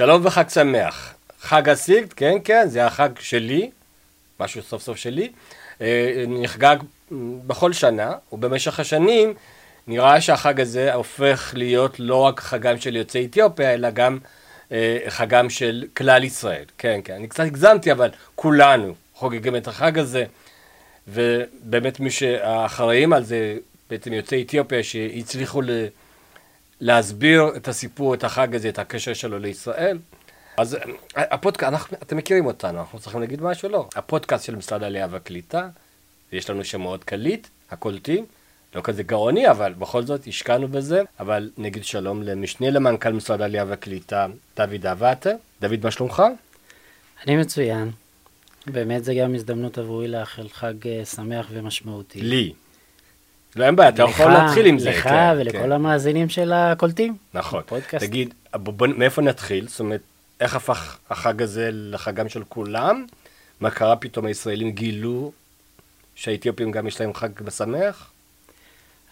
שלום וחג שמח. חג הסיגד, כן, כן, זה החג שלי, משהו סוף סוף שלי, אה, נחגג בכל שנה, ובמשך השנים נראה שהחג הזה הופך להיות לא רק חגם של יוצאי אתיופיה, אלא גם אה, חגם של כלל ישראל. כן, כן, אני קצת הגזמתי, אבל כולנו חוגגים את החג הזה, ובאמת מי שאחראים על זה, בעצם יוצאי אתיופיה, שהצליחו ל... להסביר את הסיפור, את החג הזה, את הקשר שלו לישראל. אז הפודקאסט, אתם מכירים אותנו, אנחנו צריכים להגיד משהו? לא. הפודקאסט של משרד העלייה והקליטה, יש לנו שם מאוד קליט, הקולטים, לא כזה גאוני, אבל בכל זאת השקענו בזה. אבל נגיד שלום למשנה למנכ"ל משרד העלייה והקליטה, דוד אבטה. דוד, מה שלומך? אני מצוין. באמת זה גם הזדמנות עבורי לאחל חג אה, שמח ומשמעותי. לי. לא, אין בעיה, אתה יכול להתחיל עם זה. לך כן, ולכל כן. המאזינים של הקולטים. נכון. בפודקאסט. תגיד, בוא, מאיפה נתחיל? זאת אומרת, איך הפך החג הזה לחגם של כולם? מה קרה פתאום הישראלים גילו שהאתיופים גם יש להם חג בשמח?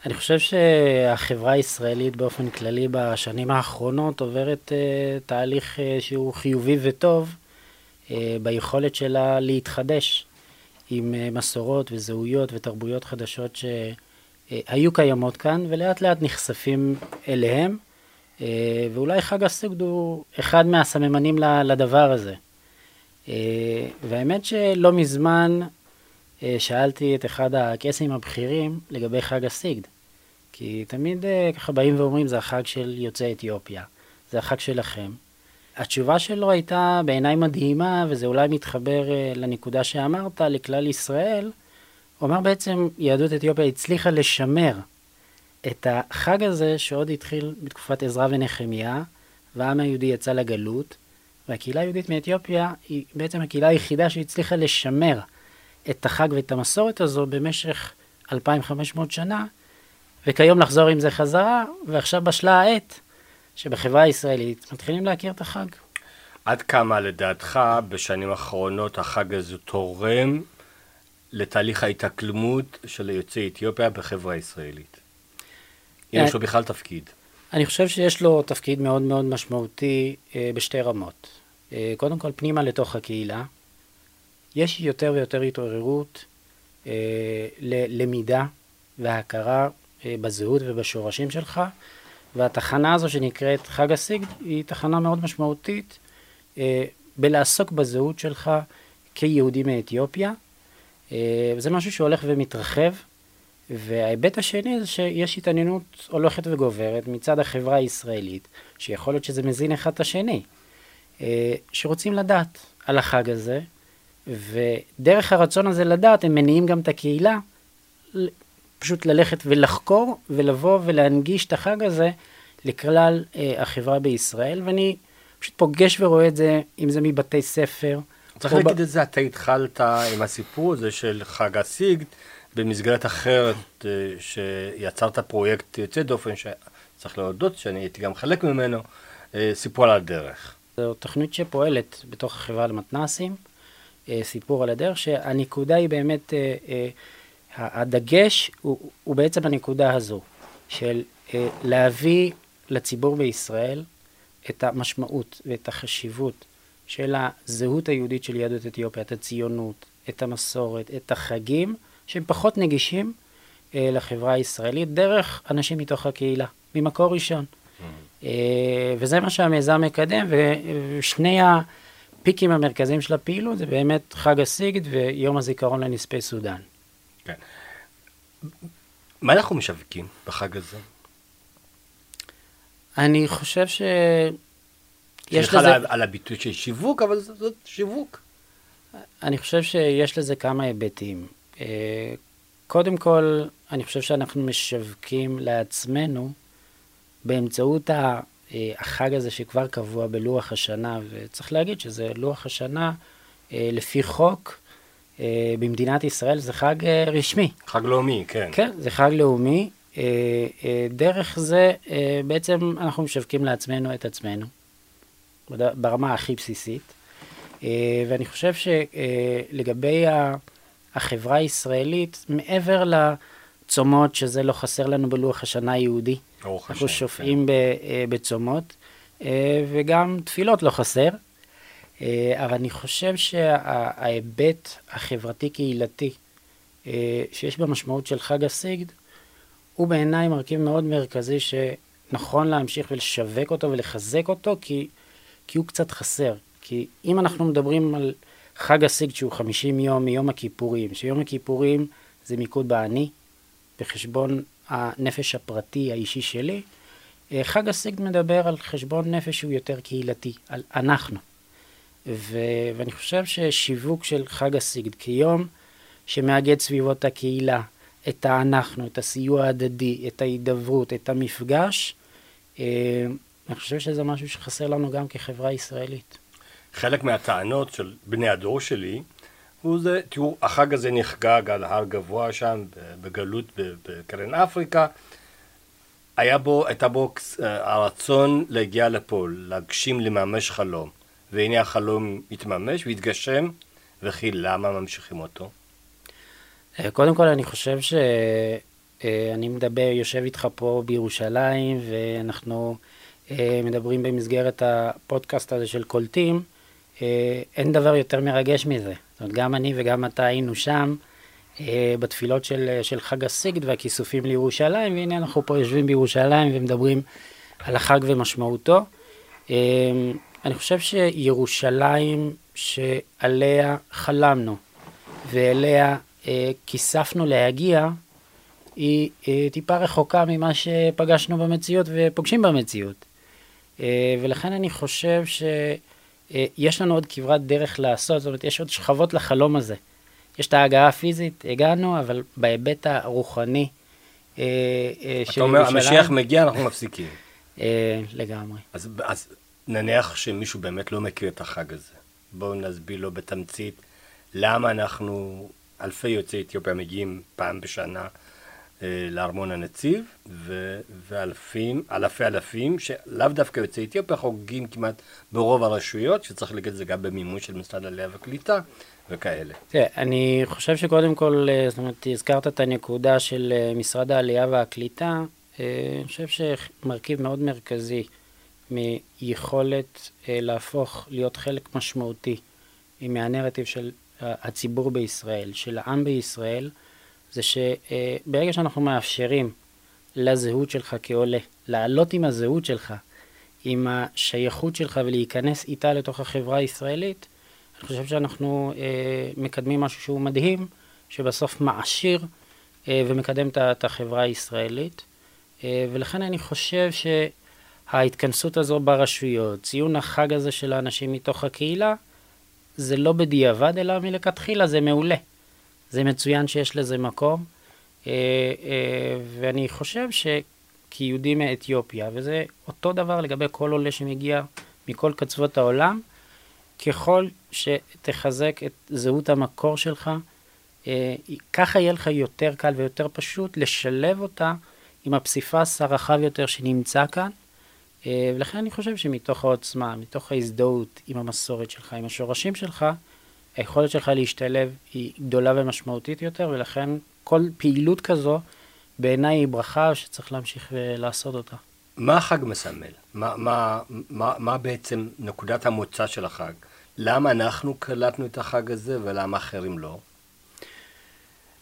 אני חושב שהחברה הישראלית באופן כללי בשנים האחרונות עוברת uh, תהליך uh, שהוא חיובי וטוב uh, ביכולת שלה להתחדש עם uh, מסורות וזהויות ותרבויות חדשות ש... אה, היו קיימות כאן ולאט לאט נחשפים אליהם, אה, ואולי חג הסגד הוא אחד מהסממנים לדבר הזה. אה, והאמת שלא מזמן שאלתי את אחד הקייסים הבכירים לגבי חג הסיגד. כי תמיד ככה באים ואומרים, זה החג של יוצאי אתיופיה, זה החג שלכם. התשובה שלו הייתה בעיניי מדהימה, וזה אולי מתחבר לנקודה שאמרת, לכלל ישראל, הוא אמר בעצם, יהדות אתיופיה הצליחה לשמר את החג הזה שעוד התחיל בתקופת עזרא ונחמיה, והעם היהודי יצא לגלות, והקהילה היהודית מאתיופיה היא בעצם הקהילה היחידה שהצליחה לשמר את החג ואת המסורת הזו במשך 2,500 שנה, וכיום לחזור עם זה חזרה, ועכשיו בשלה העת שבחברה הישראלית מתחילים להכיר את החג. עד כמה לדעתך בשנים האחרונות החג הזה תורם לתהליך ההתאקלמות של יוצאי אתיופיה בחברה הישראלית? אם יש לו בכלל תפקיד. אני חושב שיש לו תפקיד מאוד מאוד משמעותי אה, בשתי רמות. אה, קודם כל, פנימה לתוך הקהילה. יש יותר ויותר התעוררות אה, ללמידה והכרה אה, בזהות ובשורשים שלך, והתחנה הזו שנקראת חג הסיגד היא תחנה מאוד משמעותית אה, בלעסוק בזהות שלך כיהודי מאתיופיה. אה, וזה משהו שהולך ומתרחב. וההיבט השני זה שיש התעניינות הולכת וגוברת מצד החברה הישראלית, שיכול להיות שזה מזין אחד את השני, אה, שרוצים לדעת על החג הזה, ודרך הרצון הזה לדעת הם מניעים גם את הקהילה פשוט ללכת ולחקור ולבוא ולהנגיש את החג הזה לכלל אה, החברה בישראל, ואני פשוט פוגש ורואה את זה, אם זה מבתי ספר, צריך להגיד ב... את זה, אתה התחלת עם הסיפור הזה של חג הסיגד במסגרת אחרת אה, שיצרת פרויקט יוצא דופן, שצריך להודות שאני הייתי גם חלק ממנו, אה, סיפור על הדרך. זו תוכנית שפועלת בתוך החברה למתנ"סים, אה, סיפור על הדרך, שהנקודה היא באמת, הדגש הוא, הוא בעצם הנקודה הזו, של להביא לציבור בישראל את המשמעות ואת החשיבות של הזהות היהודית של יהדות אתיופיה, את הציונות, את המסורת, את החגים, שהם פחות נגישים אה, לחברה הישראלית, דרך אנשים מתוך הקהילה, ממקור ראשון. Mm-hmm. אה, וזה מה שהמיזם מקדם, ושני הפיקים המרכזיים של הפעילות זה באמת חג הסיגד ויום הזיכרון לנספי סודאן. כן. מה אנחנו משווקים בחג הזה? אני חושב ש... יש לזה... על, על הביטוי של שיווק, אבל זאת, זאת שיווק. אני חושב שיש לזה כמה היבטים. אה, קודם כל, אני חושב שאנחנו משווקים לעצמנו באמצעות אה, החג הזה שכבר קבוע בלוח השנה, וצריך להגיד שזה לוח השנה אה, לפי חוק. במדינת ישראל זה חג רשמי. חג לאומי, כן. כן, זה חג לאומי. דרך זה בעצם אנחנו משווקים לעצמנו את עצמנו. ברמה הכי בסיסית. אה, ואני חושב שלגבי החברה הישראלית, מעבר לצומות, שזה לא חסר לנו בלוח השנה היהודי, אנחנו שופעים כן. אה, בצומות, וגם תפילות לא חסר. אבל אני חושב שההיבט החברתי-קהילתי שיש במשמעות של חג הסיגד, הוא בעיניי מרכיב מאוד מרכזי שנכון להמשיך ולשווק אותו ולחזק אותו, כי, כי הוא קצת חסר. כי אם אנחנו מדברים על חג הסיגד שהוא 50 יום מיום הכיפורים, שיום הכיפורים זה מיקוד באני, בחשבון הנפש הפרטי האישי שלי, אה, חג הסיגד מדבר על חשבון נפש שהוא יותר קהילתי, על אנחנו. ו- ואני חושב ששיווק של חג הסיגד כיום שמאגד סביבו את הקהילה, את האנחנו, את הסיוע ההדדי, את ההידברות, את המפגש, אה, אני חושב שזה משהו שחסר לנו גם כחברה ישראלית. חלק מהטענות של בני הדור שלי הוא זה, תראו, החג הזה נחגג על הר גבוה שם, בגלות בקרן אפריקה. היה בו, הייתה בו אה, הרצון להגיע לפה, להגשים, לממש חלום. והנה החלום התממש והתגשם, וכי למה ממשיכים אותו? אה, קודם כל, אני חושב שאני אה, מדבר, יושב איתך פה בירושלים, ואנחנו מדברים במסגרת הפודקאסט הזה של קולטים. אין דבר יותר מרגש מזה. זאת אומרת, גם אני וגם אתה היינו שם אה, בתפילות של, של חג הסיגד והכיסופים לירושלים, והנה אנחנו פה יושבים בירושלים ומדברים על החג ומשמעותו. אה, אני חושב שירושלים שעליה חלמנו ואליה אה, כיספנו להגיע, היא אה, טיפה רחוקה ממה שפגשנו במציאות ופוגשים במציאות. אה, ולכן אני חושב ש... אה, לנו עוד כברת דרך לעשות, זאת אומרת, יש עוד שכבות לחלום הזה. יש את ההגעה הפיזית, הגענו, אבל בהיבט הרוחני אה, של ירושלים... אתה אומר, המשיח מגיע, אנחנו מפסיקים. לגמרי. אז, אז נניח שמישהו באמת לא מכיר את החג הזה. בואו נסביר לו בתמצית למה אנחנו, אלפי יוצאי אתיופיה מגיעים פעם בשנה לארמון הנציב, ו- ואלפים, אלפי אלפים, שלאו דווקא יוצאי אתיופיה חוגגים כמעט ברוב הרשויות, שצריך להגיד את זה גם במימון של משרד העלייה והקליטה וכאלה. תראה, אני חושב שקודם כל, אה, זאת אומרת, הזכרת את הנקודה של אה, משרד העלייה והקליטה, אני חושב שמרכיב מאוד מרכזי מיכולת להפוך, להיות חלק משמעותי מהנרטיב של הציבור בישראל, של העם בישראל, זה שברגע שאנחנו מאפשרים לזהות שלך כעולה, לעלות עם הזהות שלך, עם השייכות שלך ולהיכנס איתה לתוך החברה הישראלית, אני חושב שאנחנו אה, מקדמים משהו שהוא מדהים, שבסוף מעשיר אה, ומקדם את החברה הישראלית. אה, ולכן אני חושב שההתכנסות הזו ברשויות, ציון החג הזה של האנשים מתוך הקהילה, זה לא בדיעבד, אלא מלכתחילה זה מעולה. זה מצוין שיש לזה מקום, אה, אה, ואני חושב שכיהודי מאתיופיה, וזה אותו דבר לגבי כל עולה שמגיע מכל קצוות העולם, ככל שתחזק את זהות המקור שלך, אה, ככה יהיה לך יותר קל ויותר פשוט לשלב אותה עם הפסיפס הרחב יותר שנמצא כאן. ולכן אני חושב שמתוך העוצמה, מתוך ההזדהות עם המסורת שלך, עם השורשים שלך, היכולת שלך להשתלב היא גדולה ומשמעותית יותר, ולכן כל פעילות כזו בעיניי היא ברכה שצריך להמשיך ולעשות אותה. מה החג מסמל? מה, מה, מה, מה בעצם נקודת המוצא של החג? למה אנחנו קלטנו את החג הזה ולמה אחרים לא?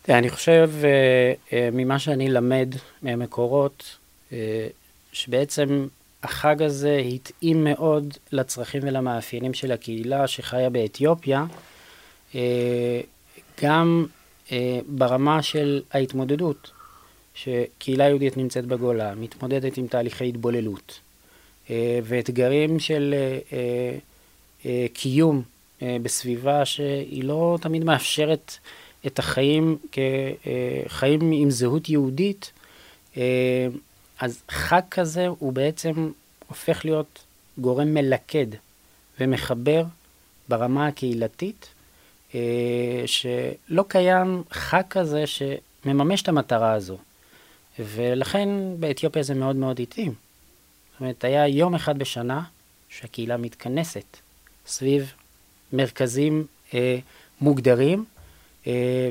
אני חושב, אה, אה, ממה שאני למד מהמקורות, אה, שבעצם החג הזה התאים מאוד לצרכים ולמאפיינים של הקהילה שחיה באתיופיה, אה, גם אה, ברמה של ההתמודדות, שקהילה יהודית נמצאת בגולה, מתמודדת עם תהליכי התבוללות, אה, ואתגרים של קיום בסביבה שהיא לא תמיד מאפשרת את החיים כחיים עם זהות יהודית, אז חג כזה הוא בעצם הופך להיות גורם מלכד ומחבר ברמה הקהילתית, אה, שלא קיים חג כזה שמממש את המטרה הזו. ולכן באתיופיה זה מאוד מאוד התאים. זאת אומרת, היה יום אחד בשנה שהקהילה מתכנסת סביב מרכזים אה, מוגדרים, אה,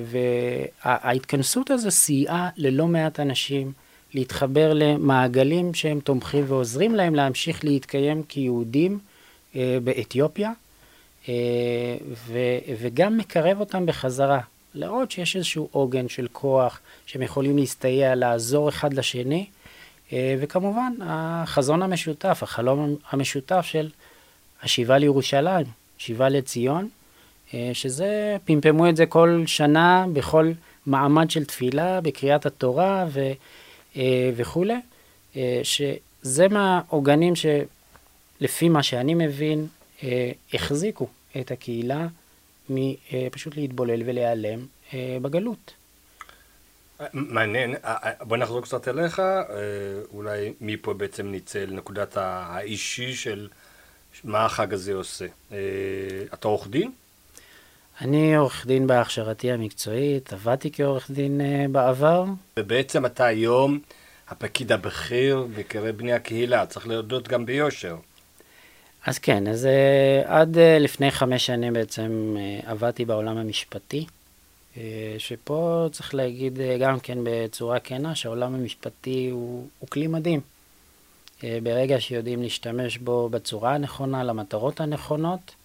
וההתכנסות הזו סייעה ללא מעט אנשים להתחבר למעגלים שהם תומכים ועוזרים להם להמשיך להתקיים כיהודים אה, באתיופיה, אה, ו, וגם מקרב אותם בחזרה. להראות שיש איזשהו עוגן של כוח, שהם יכולים להסתייע, לעזור אחד לשני, אה, וכמובן החזון המשותף, החלום המשותף של השיבה לירושלים, שיבה לציון, אה, שזה, פמפמו את זה כל שנה בכל מעמד של תפילה, בקריאת התורה ו, אה, וכולי, שזה מהעוגנים שלפי מה שאני מבין, החזיקו את הקהילה מפשוט להתבולל ולהיעלם בגלות. מעניין, אה, אה, בוא נחזור קצת אליך, אה, אולי מפה בעצם נצא לנקודת האישי של מה החג הזה עושה. אתה עורך דין? אני עורך דין בהכשרתי המקצועית, עבדתי כעורך דין בעבר. ובעצם אתה היום הפקיד הבכיר בקרב בני הקהילה, צריך להודות גם ביושר. אז כן, אז עד לפני חמש שנים בעצם עבדתי בעולם המשפטי. אה, שפה צריך להגיד אה, גם כן בצורה כנה שהעולם המשפטי הוא, הוא כלי מדהים. אה, ברגע שיודעים להשתמש בו בצורה הנכונה, למטרות הנכונות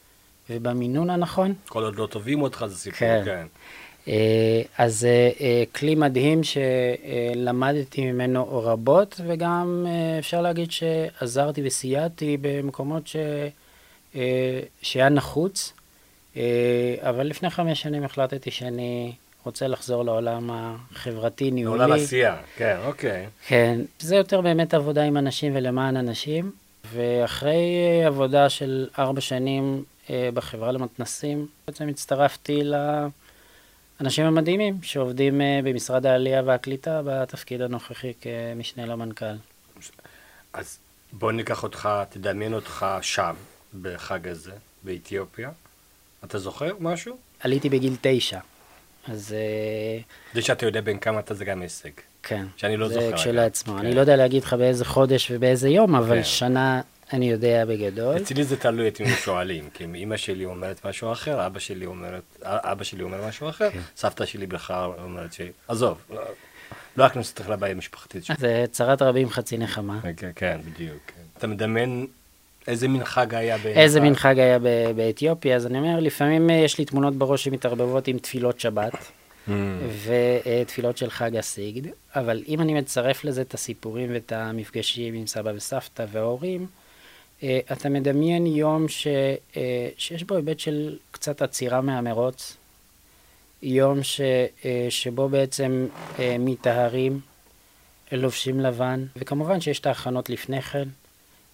ובמינון הנכון. כל עוד לא טובים אותך זה סיפור, כן. כן. אז כלי מדהים שלמדתי ממנו רבות, וגם אפשר להגיד שעזרתי וסייעתי במקומות ש... שהיה נחוץ. אה, אבל לפני חמש שנים החלטתי שאני רוצה לחזור לעולם החברתי-ניהולי. לעולם עשייה, כן, אוקיי. כן, זה יותר באמת עבודה עם אנשים ולמען אנשים, ואחרי עבודה של ארבע שנים אה, בחברה למתנסים, בעצם הצטרפתי לאנשים המדהימים שעובדים אה, במשרד העלייה והקליטה בתפקיד הנוכחי כמשנה למנכ"ל. אז בוא ניקח אותך, תדמיין אותך שם בחג הזה, באתיופיה. אתה זוכר משהו? עליתי בגיל תשע, אז... אה, זה שאתה יודע בין כמה אתה זה גם הישג. כן. שאני לא זוכר. זה כשלעצמו. כן. אני לא יודע להגיד לך באיזה חודש ובאיזה יום, אבל כן. שנה אני יודע בגדול. אצלי זה תלוי את מי שואלים, כי אם אמא שלי אומרת משהו אחר, אבא שלי, אומרת, אבא שלי אומר משהו אחר, כן. סבתא שלי בכלל אומרת ש... עזוב, לא, לא הכנסתי אותך לבעיה משפחתית. זה צרת רבים חצי נחמה. כן, כן, בדיוק. כן. אתה מדמיין איזה מין חג היה באתיופיה? איזה מין חג היה באתיופיה, אז אני אומר, לפעמים אה, יש לי תמונות בראש שמתערבבות עם תפילות שבת. Mm. ותפילות של חג הסיגד, אבל אם אני מצרף לזה את הסיפורים ואת המפגשים עם סבא וסבתא וההורים, אתה מדמיין יום ש, אה, שיש בו היבט של קצת עצירה מהמרוץ, יום ש, שבו בעצם מטהרים, לובשים לבן, וכמובן שיש את ההכנות לפני כן,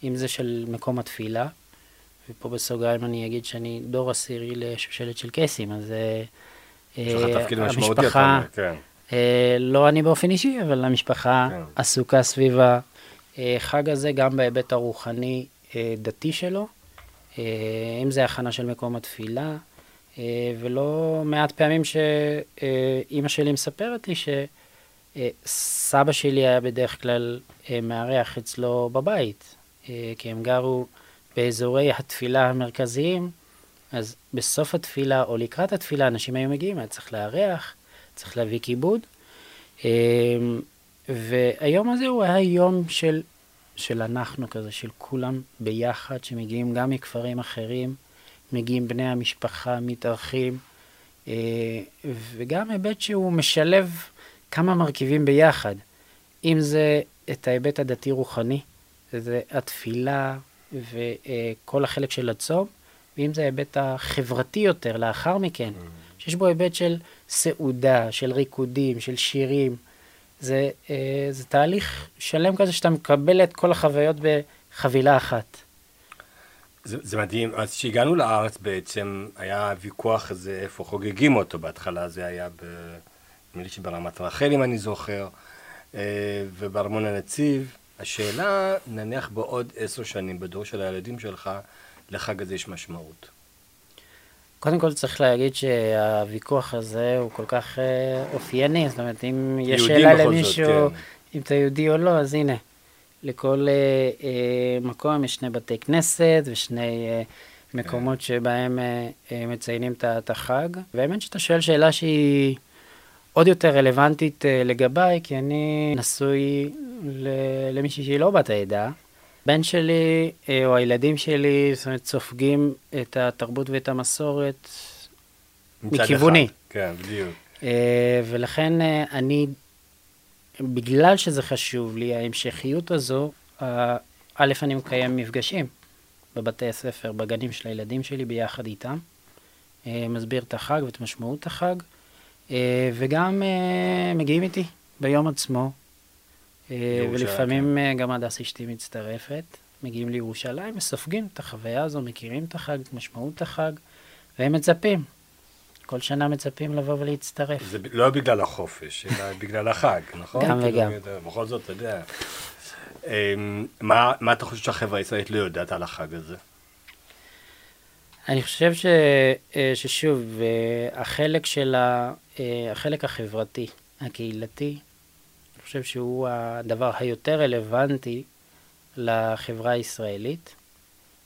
אם זה של מקום התפילה, ופה בסוגריים אני אגיד שאני דור עשירי לשושלת של קייסים, אז יש לך תפקיד משמעותי, אתה אומר, כן. אה, לא אני באופן אישי, אבל המשפחה כן. עסוקה סביב החג הזה, גם בהיבט הרוחני אה, דתי שלו, אה, אם זה הכנה של מקום התפילה, ולא מעט פעמים שאימא שלי מספרת לי שסבא שלי היה בדרך כלל מארח אצלו בבית, אה, כי הם גרו באזורי התפילה המרכזיים, אז בסוף התפילה או לקראת התפילה אנשים היו מגיעים, היה צריך לארח, צריך להביא כיבוד. אה, והיום הזה הוא היה יום של, של אנחנו כזה, של כולם ביחד, שמגיעים גם מכפרים אחרים, מגיעים בני המשפחה, מתארחים, אה, וגם היבט שהוא משלב כמה מרכיבים ביחד. אם זה את ההיבט הדתי-רוחני, זה התפילה וכל החלק של הצום, ואם זה ההיבט החברתי יותר לאחר מכן, mm. שיש בו היבט של סעודה, של ריקודים, של שירים. זה, אה, זה תהליך שלם כזה שאתה מקבל את כל החוויות בחבילה אחת. זה, זה מדהים. אז כשהגענו לארץ בעצם, היה ויכוח הזה איפה חוגגים אותו. בהתחלה זה היה, נדמה לי שברמת רחל, אם אני זוכר, אה, ובארמון הנציב. השאלה, נניח בעוד עשר שנים, בדור של הילדים שלך, לחג הזה יש משמעות. קודם כל צריך להגיד שהוויכוח הזה הוא כל כך אה, אופייני, זאת אומרת, אם יש שאלה למישהו, זאת, כן. אם אתה יהודי או לא, אז הנה, לכל אה, אה, מקום יש שני בתי כנסת ושני אה, מקומות כן. שבהם אה, אה, מציינים את החג. והאמת שאתה שואל שאלה שהיא עוד יותר רלוונטית לגביי, כי אני נשוי למישהי שהיא לא בת העדה. בן שלי או הילדים שלי, זאת אומרת, סופגים את התרבות ואת המסורת מכיווני. אחד. כן, בדיוק. ולכן אני, בגלל שזה חשוב לי, ההמשכיות הזו, א', אני מקיים מפגשים בבתי הספר, בגנים של הילדים שלי ביחד איתם. אה, מסביר את החג ואת משמעות החג, אה, וגם אה, מגיעים איתי ביום עצמו, ולפעמים כן. גם הדס אשתי מצטרפת, מגיעים לירושלים וסופגים את החוויה הזו, מכירים את החג, את משמעות החג, והם מצפים. כל שנה מצפים לבוא ולהצטרף. זה לא בגלל החופש, אלא בגלל החג, נכון? גם כאילו, וגם. בכל זאת, אתה יודע. אמ, מה, מה אתה חושב שהחברה הישראלית לא יודעת על החג הזה? אני חושב ש, אה, ששוב, אה, החלק של ה, אה, החלק החברתי, הקהילתי, חושב שהוא הדבר היותר רלוונטי לחברה הישראלית,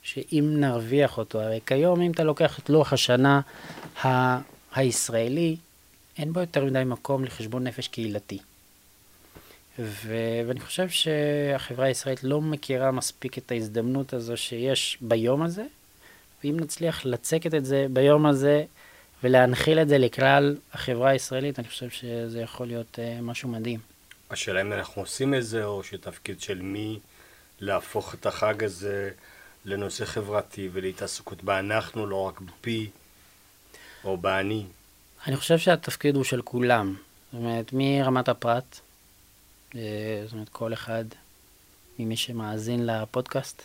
שאם נרוויח אותו, הרי כיום אם אתה לוקח את לוח השנה ה- הישראלי, אין בו יותר מדי מקום לחשבון נפש קהילתי. ו- ואני חושב שהחברה הישראלית לא מכירה מספיק את ההזדמנות הזו שיש ביום הזה, ואם נצליח לצקת את זה ביום הזה ולהנחיל את זה לכלל החברה הישראלית, אני חושב שזה יכול להיות uh, משהו מדהים. השאלה אם אנחנו עושים את זה, או שתפקיד של מי להפוך את החג הזה לנושא חברתי ולהתעסקות באנחנו, לא רק בפי או באני. אני חושב שהתפקיד הוא של כולם. זאת אומרת, מרמת הפרט, אה, זאת אומרת, כל אחד ממי שמאזין לפודקאסט,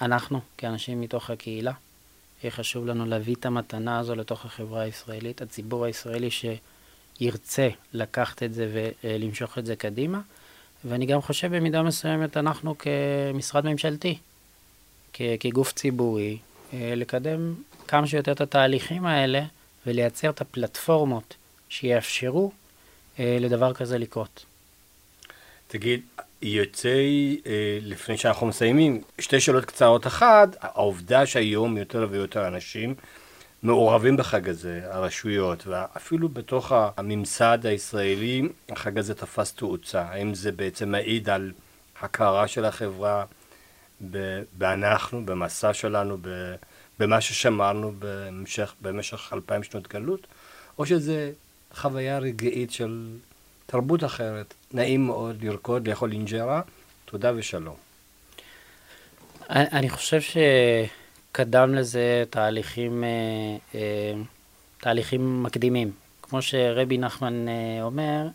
אנחנו, כאנשים מתוך הקהילה, חשוב לנו להביא את המתנה הזו לתוך החברה הישראלית, הציבור הישראלי שירצה לקחת את זה ולמשוך את זה קדימה. ואני גם חושב במידה מסוימת אנחנו כמשרד ממשלתי, כגוף ציבורי, אה, לקדם כמה שיותר את התהליכים האלה ולייצר את הפלטפורמות שיאפשרו אה, לדבר כזה לקרות. תגיד, יוצא, אה, לפני שאנחנו מסיימים, שתי שאלות קצרות. אחת, העובדה שהיום יותר ויותר אנשים מעורבים בחג הזה, הרשויות, ואפילו בתוך הממסד הישראלי, החג הזה תפס תאוצה. האם זה בעצם מעיד על הכרה של החברה באנחנו, במסע שלנו, במה ששמרנו במשך, במשך אלפיים שנות גלות, או שזה חוויה רגעית של תרבות אחרת. נעים מאוד לרקוד, לאכול אינג'רה, תודה ושלום. אני חושב שקדם לזה תהליכים, אה, אה, תהליכים מקדימים. כמו שרבי נחמן אה, אומר,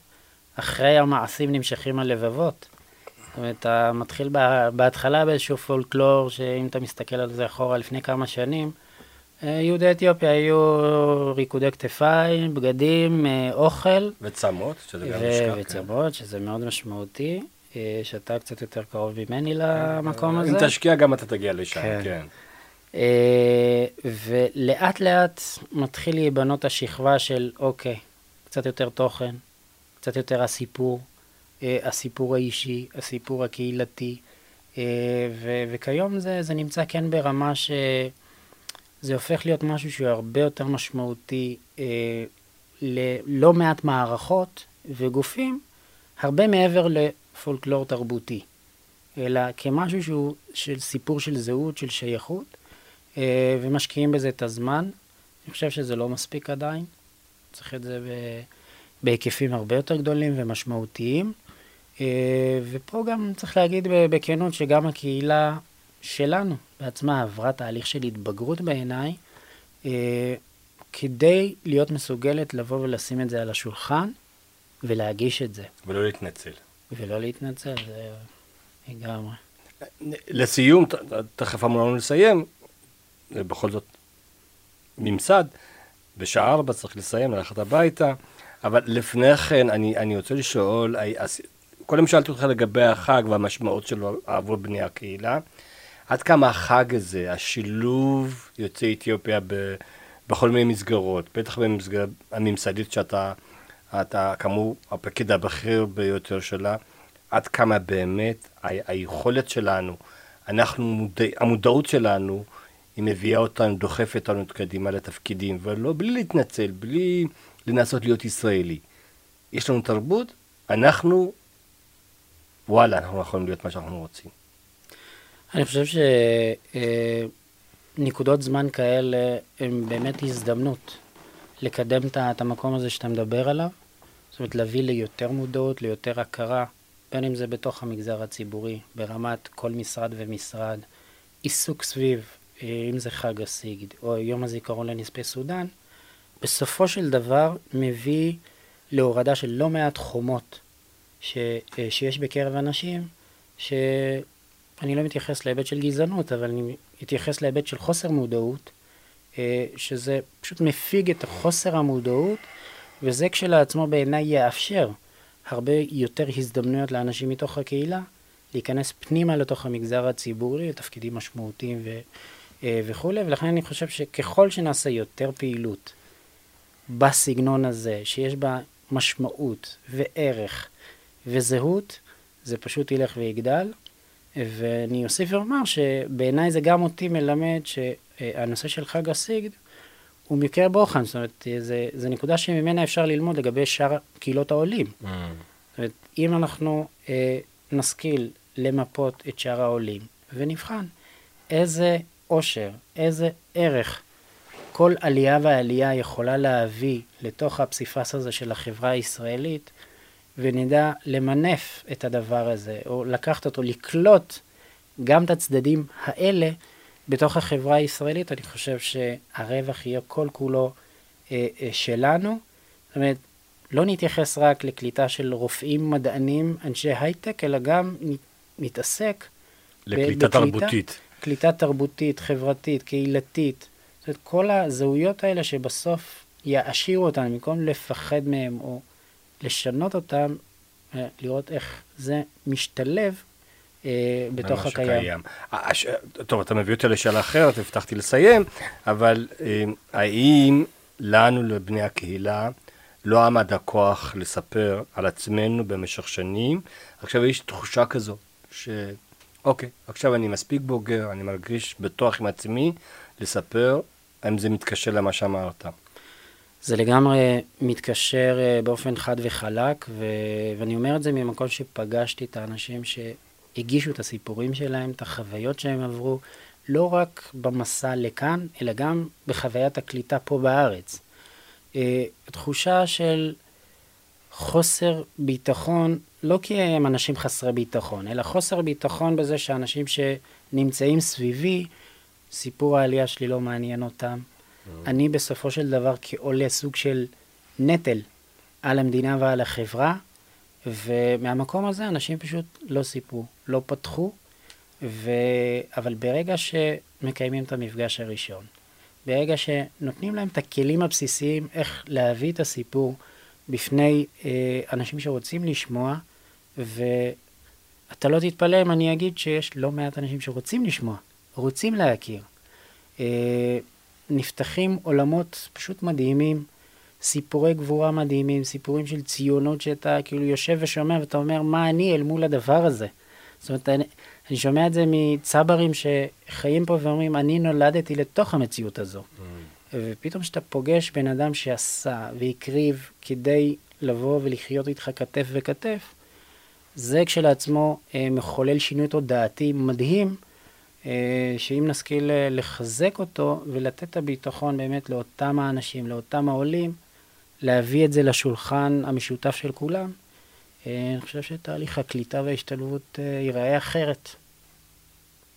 אחרי המעשים נמשכים הלבבות. זאת אומרת, אתה מתחיל בהתחלה באיזשהו פולקלור, שאם אתה מסתכל על זה אחורה לפני כמה שנים, יהודי אתיופיה היו ריקודי כתפיים, בגדים, אוכל. וצמות, שזה גם נשכח. כן. וצמות, שזה מאוד משמעותי, שאתה קצת יותר קרוב ממני למקום הזה. אם תשקיע גם אתה תגיע לשם, כן. כן. ולאט לאט מתחיל להיבנות השכבה של, אוקיי, קצת יותר תוכן, קצת יותר הסיפור, הסיפור האישי, הסיפור הקהילתי, וכיום זה, זה נמצא כן ברמה ש... זה הופך להיות משהו שהוא הרבה יותר משמעותי אה, ללא מעט מערכות וגופים, הרבה מעבר לפולקלור תרבותי, אלא כמשהו שהוא של סיפור של זהות, של שייכות, אה, ומשקיעים בזה את הזמן. אני חושב שזה לא מספיק עדיין, צריך את זה ב, בהיקפים הרבה יותר גדולים ומשמעותיים. אה, ופה גם צריך להגיד בכנות שגם הקהילה שלנו בעצמה עברה תהליך של התבגרות בעיניי, אה, כדי להיות מסוגלת לבוא ולשים את זה על השולחן ולהגיש את זה. ולא להתנצל. ולא להתנצל, זה לגמרי. לסיום, תכף אמרו לנו לסיים, בכל זאת ממסד, בשעה ארבע צריך לסיים, ללכת הביתה, אבל לפני כן אני, אני רוצה לשאול, קודם שאלתי אותך לגבי החג והמשמעות שלו עבור בני הקהילה. עד כמה החג הזה, השילוב יוצאי אתיופיה ב, בכל מיני מסגרות, בטח במסגרת הממסדית שאתה, אתה כאמור הפקיד הבכיר ביותר שלה, עד כמה באמת היכולת שלנו, אנחנו, מודע, המודעות שלנו, היא מביאה אותנו, דוחפת אותנו קדימה לתפקידים, ולא, בלי להתנצל, בלי לנסות להיות ישראלי. יש לנו תרבות, אנחנו, וואלה, אנחנו יכולים להיות מה שאנחנו רוצים. אני חושב שנקודות זמן כאלה הן באמת הזדמנות לקדם את המקום הזה שאתה מדבר עליו, זאת אומרת להביא ליותר מודעות, ליותר הכרה, בין אם זה בתוך המגזר הציבורי, ברמת כל משרד ומשרד, עיסוק סביב, אה, אם זה חג הסיגד או יום הזיכרון לנספי סודאן, בסופו של דבר מביא להורדה של לא מעט חומות ש, אה, שיש בקרב אנשים, שאני לא מתייחס להיבט של גזענות, אבל אני מתייחס להיבט של חוסר מודעות, אה, שזה פשוט מפיג את חוסר המודעות, וזה כשלעצמו בעיניי יאפשר הרבה יותר הזדמנויות לאנשים מתוך הקהילה להיכנס פנימה לתוך המגזר הציבורי לתפקידים משמעותיים ו, וכולי, ולכן אני חושב שככל שנעשה יותר פעילות בסגנון הזה, שיש בה משמעות וערך וזהות, זה פשוט ילך ויגדל. ואני אוסיף ואומר שבעיניי זה גם אותי מלמד שהנושא של חג הסיגד הוא מקרה בוחן, זאת אומרת, זה, זה נקודה שממנה אפשר ללמוד לגבי שאר קהילות העולים. Mm. זאת אומרת, אם אנחנו אה, נשכיל למפות את שאר העולים ונבחן איזה עושר, איזה ערך כל עלייה ועלייה יכולה להביא לתוך הפסיפס הזה של החברה הישראלית, ונדע למנף את הדבר הזה, או לקחת אותו, לקלוט גם את הצדדים האלה בתוך החברה הישראלית, אני חושב שהרווח יהיה כל כולו אה, אה, שלנו. זאת אומרת, לא נתייחס רק לקליטה של רופאים, מדענים, אנשי הייטק, אלא גם נתעסק לקליטה בקליטה, תרבותית. קליטה תרבותית, חברתית, קהילתית. זאת אומרת, כל הזהויות האלה שבסוף יעשירו אותנו, במקום לפחד מהם או לשנות אותם, אה, לראות איך זה משתלב אה, בתוך הקיים. הש... טוב, אתה מביא אותי לשאלה אחרת, הבטחתי לסיים, אבל אה, האם לנו, לבני הקהילה, לא עמד הכוח לספר על עצמנו במשך שנים? עכשיו יש תחושה כזו, שאוקיי, עכשיו אני מספיק בוגר, אני מרגיש בטוח עם עצמי לספר, האם זה מתקשר למה שאמרת. זה לגמרי מתקשר אה, באופן חד וחלק, ו... ואני אומר את זה ממקום שפגשתי את האנשים שהגישו את הסיפורים שלהם, את החוויות שהם עברו, לא רק במסע לכאן, אלא גם בחוויית הקליטה פה בארץ. אה, תחושה של חוסר ביטחון, לא כי הם אנשים חסרי ביטחון, אלא חוסר ביטחון בזה שאנשים שנמצאים סביבי, סיפור העלייה שלי לא מעניין אותם. אני בסופו של דבר כעולה סוג של נטל על המדינה ועל החברה, ומהמקום הזה אנשים פשוט לא סיפרו, לא פתחו, ו... אבל ברגע שמקיימים את המפגש הראשון, ברגע שנותנים להם את הכלים הבסיסיים איך להביא את הסיפור בפני אה, אנשים שרוצים לשמוע, ואתה לא תתפלא אם אני אגיד שיש לא מעט אנשים שרוצים לשמוע, רוצים להכיר. אה, נפתחים עולמות פשוט מדהימים, סיפורי גבורה מדהימים, סיפורים של ציונות שאתה כאילו יושב ושומע ואתה אומר, מה אני אל מול הדבר הזה? זאת אומרת, אני, אני שומע את זה מצברים שחיים פה ואומרים, אני נולדתי לתוך המציאות הזו. Mm. ופתאום כשאתה פוגש בן אדם שעשה והקריב כדי לבוא ולחיות איתך כתף וכתף, זה כשלעצמו אה, מחולל שינוי תודעתי מדהים, אה, שאם נשכיל אה, לחזק אותו ולתת את הביטחון באמת לאותם האנשים, לאותם העולים, להביא את זה לשולחן המשותף של כולם, אני חושב שתהליך הקליטה וההשתלבות ייראה אחרת.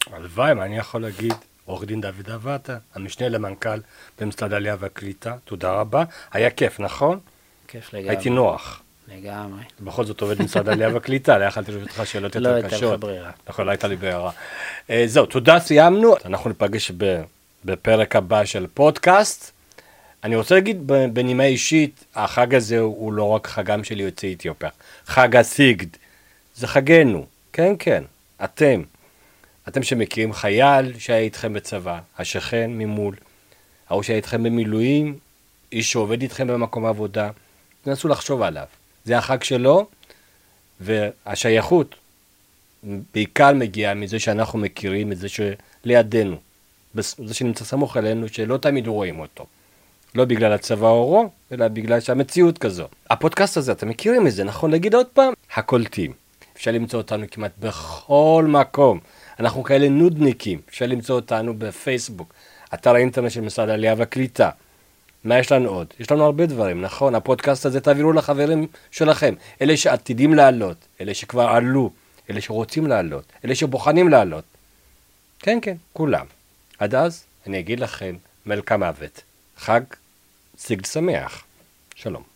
הלוואי, מה אני יכול להגיד? עורך דין דוד אבטה, המשנה למנכ"ל במשרד העלייה והקליטה, תודה רבה. היה כיף, נכון? כיף לגמרי. הייתי נוח. לגמרי. בכל זאת עובד משרד העלייה והקליטה, לא יכלתי לשאול אותך שאלות לא יותר קשות. לא הייתה לך ברירה. נכון, לא הייתה לי ברירה. אה, זהו, תודה, סיימנו. אנחנו ניפגש בפרק הבא של פודקאסט. אני רוצה להגיד בנימה אישית, החג הזה הוא לא רק חגם של יוצאי אתיופיה. חג הסיגד, זה חגנו. כן, כן, אתם. אתם שמכירים חייל שהיה איתכם בצבא, השכן ממול, ההוא שהיה איתכם במילואים, איש שעובד איתכם במקום העבודה, תנסו לחשוב עליו. זה החג שלו, והשייכות בעיקר מגיעה מזה שאנחנו מכירים את זה שלידינו, זה שנמצא סמוך אלינו, שלא תמיד רואים אותו. לא בגלל הצבא עורו, אלא בגלל שהמציאות כזו. הפודקאסט הזה, אתם מכירים את זה, נכון להגיד עוד פעם? הקולטים. אפשר למצוא אותנו כמעט בכל מקום. אנחנו כאלה נודניקים, אפשר למצוא אותנו בפייסבוק, אתר האינטרנט של משרד העלייה והקליטה. מה יש לנו עוד? יש לנו הרבה דברים, נכון? הפודקאסט הזה תעבירו לחברים שלכם, אלה שעתידים לעלות, אלה שכבר עלו, אלה שרוצים לעלות, אלה שבוחנים לעלות. כן, כן, כולם. עד אז, אני אגיד לכם, מלכה מוות. חג סיגד שמח. שלום.